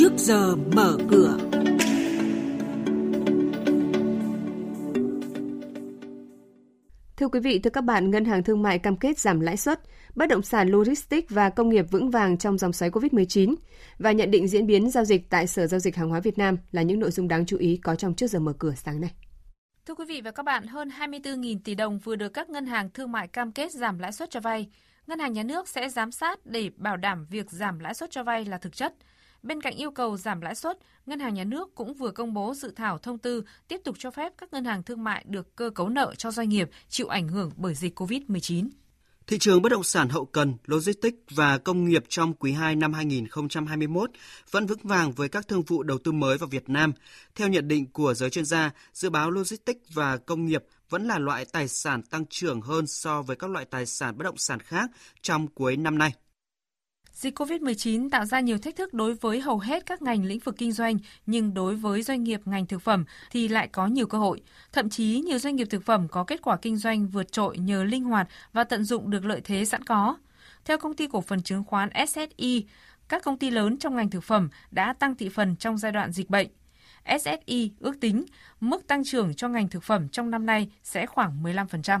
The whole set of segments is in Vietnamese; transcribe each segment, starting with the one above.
trước giờ mở cửa. Thưa quý vị, thưa các bạn, Ngân hàng Thương mại cam kết giảm lãi suất, bất động sản logistics và công nghiệp vững vàng trong dòng xoáy COVID-19 và nhận định diễn biến giao dịch tại Sở Giao dịch Hàng hóa Việt Nam là những nội dung đáng chú ý có trong trước giờ mở cửa sáng nay. Thưa quý vị và các bạn, hơn 24.000 tỷ đồng vừa được các ngân hàng thương mại cam kết giảm lãi suất cho vay. Ngân hàng nhà nước sẽ giám sát để bảo đảm việc giảm lãi suất cho vay là thực chất. Bên cạnh yêu cầu giảm lãi suất, Ngân hàng Nhà nước cũng vừa công bố dự thảo thông tư tiếp tục cho phép các ngân hàng thương mại được cơ cấu nợ cho doanh nghiệp chịu ảnh hưởng bởi dịch COVID-19. Thị trường bất động sản hậu cần, logistics và công nghiệp trong quý 2 năm 2021 vẫn vững vàng với các thương vụ đầu tư mới vào Việt Nam. Theo nhận định của giới chuyên gia, dự báo logistics và công nghiệp vẫn là loại tài sản tăng trưởng hơn so với các loại tài sản bất động sản khác trong cuối năm nay. Dịch COVID-19 tạo ra nhiều thách thức đối với hầu hết các ngành lĩnh vực kinh doanh, nhưng đối với doanh nghiệp ngành thực phẩm thì lại có nhiều cơ hội. Thậm chí nhiều doanh nghiệp thực phẩm có kết quả kinh doanh vượt trội nhờ linh hoạt và tận dụng được lợi thế sẵn có. Theo công ty cổ phần chứng khoán SSI, các công ty lớn trong ngành thực phẩm đã tăng thị phần trong giai đoạn dịch bệnh. SSI ước tính mức tăng trưởng cho ngành thực phẩm trong năm nay sẽ khoảng 15%.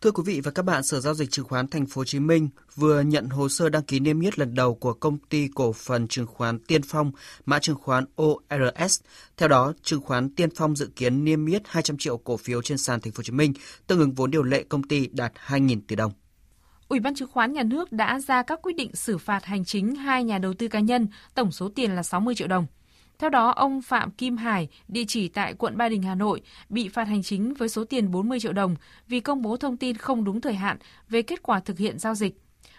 Thưa quý vị và các bạn, Sở giao dịch chứng khoán Thành phố Hồ Chí Minh vừa nhận hồ sơ đăng ký niêm yết lần đầu của công ty cổ phần chứng khoán Tiên Phong, mã chứng khoán ORS. Theo đó, chứng khoán Tiên Phong dự kiến niêm yết 200 triệu cổ phiếu trên sàn Thành phố Hồ Chí Minh, tương ứng vốn điều lệ công ty đạt 2.000 tỷ đồng. Ủy ban chứng khoán nhà nước đã ra các quyết định xử phạt hành chính hai nhà đầu tư cá nhân, tổng số tiền là 60 triệu đồng. Theo đó, ông Phạm Kim Hải, địa chỉ tại quận Ba Đình, Hà Nội, bị phạt hành chính với số tiền 40 triệu đồng vì công bố thông tin không đúng thời hạn về kết quả thực hiện giao dịch.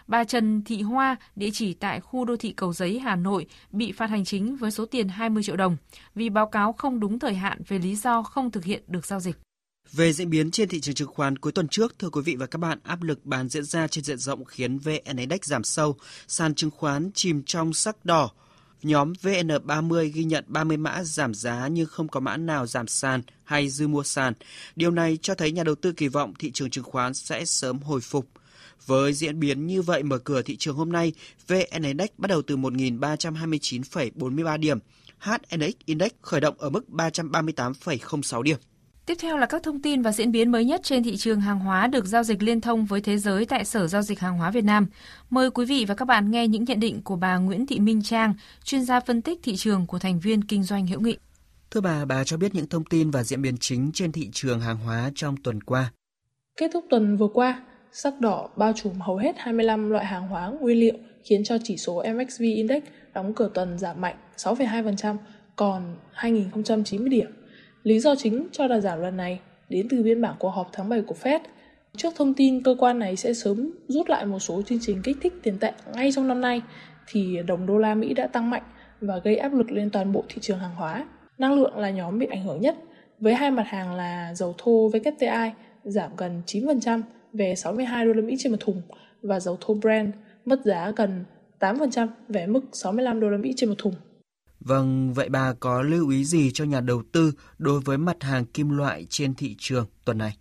Bà Trần Thị Hoa, địa chỉ tại khu đô thị Cầu Giấy, Hà Nội, bị phạt hành chính với số tiền 20 triệu đồng vì báo cáo không đúng thời hạn về lý do không thực hiện được giao dịch. Về diễn biến trên thị trường chứng khoán cuối tuần trước, thưa quý vị và các bạn, áp lực bán diễn ra trên diện rộng khiến VN Index giảm sâu, sàn chứng khoán chìm trong sắc đỏ, Nhóm VN30 ghi nhận 30 mã giảm giá nhưng không có mã nào giảm sàn hay dư mua sàn. Điều này cho thấy nhà đầu tư kỳ vọng thị trường chứng khoán sẽ sớm hồi phục. Với diễn biến như vậy mở cửa thị trường hôm nay, VN Index bắt đầu từ 1.329,43 điểm, HNX Index khởi động ở mức 338,06 điểm. Tiếp theo là các thông tin và diễn biến mới nhất trên thị trường hàng hóa được giao dịch liên thông với thế giới tại Sở Giao dịch Hàng hóa Việt Nam. Mời quý vị và các bạn nghe những nhận định của bà Nguyễn Thị Minh Trang, chuyên gia phân tích thị trường của thành viên kinh doanh hữu nghị. Thưa bà, bà cho biết những thông tin và diễn biến chính trên thị trường hàng hóa trong tuần qua. Kết thúc tuần vừa qua, sắc đỏ bao trùm hầu hết 25 loại hàng hóa nguyên liệu khiến cho chỉ số MXV Index đóng cửa tuần giảm mạnh 6,2%, còn 2.090 điểm Lý do chính cho đà giảm lần này đến từ biên bản cuộc họp tháng 7 của Fed. Trước thông tin cơ quan này sẽ sớm rút lại một số chương trình kích thích tiền tệ ngay trong năm nay, thì đồng đô la Mỹ đã tăng mạnh và gây áp lực lên toàn bộ thị trường hàng hóa. Năng lượng là nhóm bị ảnh hưởng nhất, với hai mặt hàng là dầu thô WTI giảm gần 9% về 62 đô la Mỹ trên một thùng và dầu thô Brent mất giá gần 8% về mức 65 đô la Mỹ trên một thùng. Vâng, vậy bà có lưu ý gì cho nhà đầu tư đối với mặt hàng kim loại trên thị trường tuần này?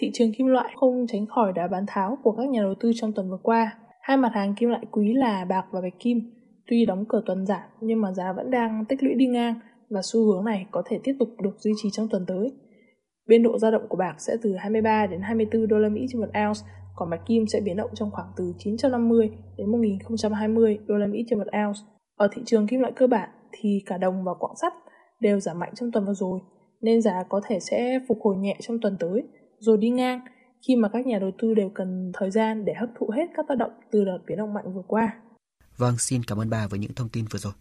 Thị trường kim loại không tránh khỏi đá bán tháo của các nhà đầu tư trong tuần vừa qua. Hai mặt hàng kim loại quý là bạc và bạch kim. Tuy đóng cửa tuần giảm nhưng mà giá vẫn đang tích lũy đi ngang và xu hướng này có thể tiếp tục được duy trì trong tuần tới. Biên độ dao động của bạc sẽ từ 23 đến 24 đô la Mỹ trên một ounce, còn bạch kim sẽ biến động trong khoảng từ 950 đến 1020 đô la Mỹ trên một ounce. Ở thị trường kim loại cơ bản, thì cả đồng và quặng sắt đều giảm mạnh trong tuần vừa rồi, nên giá có thể sẽ phục hồi nhẹ trong tuần tới, rồi đi ngang khi mà các nhà đầu tư đều cần thời gian để hấp thụ hết các tác động từ đợt biến động mạnh vừa qua. Vâng, xin cảm ơn bà với những thông tin vừa rồi.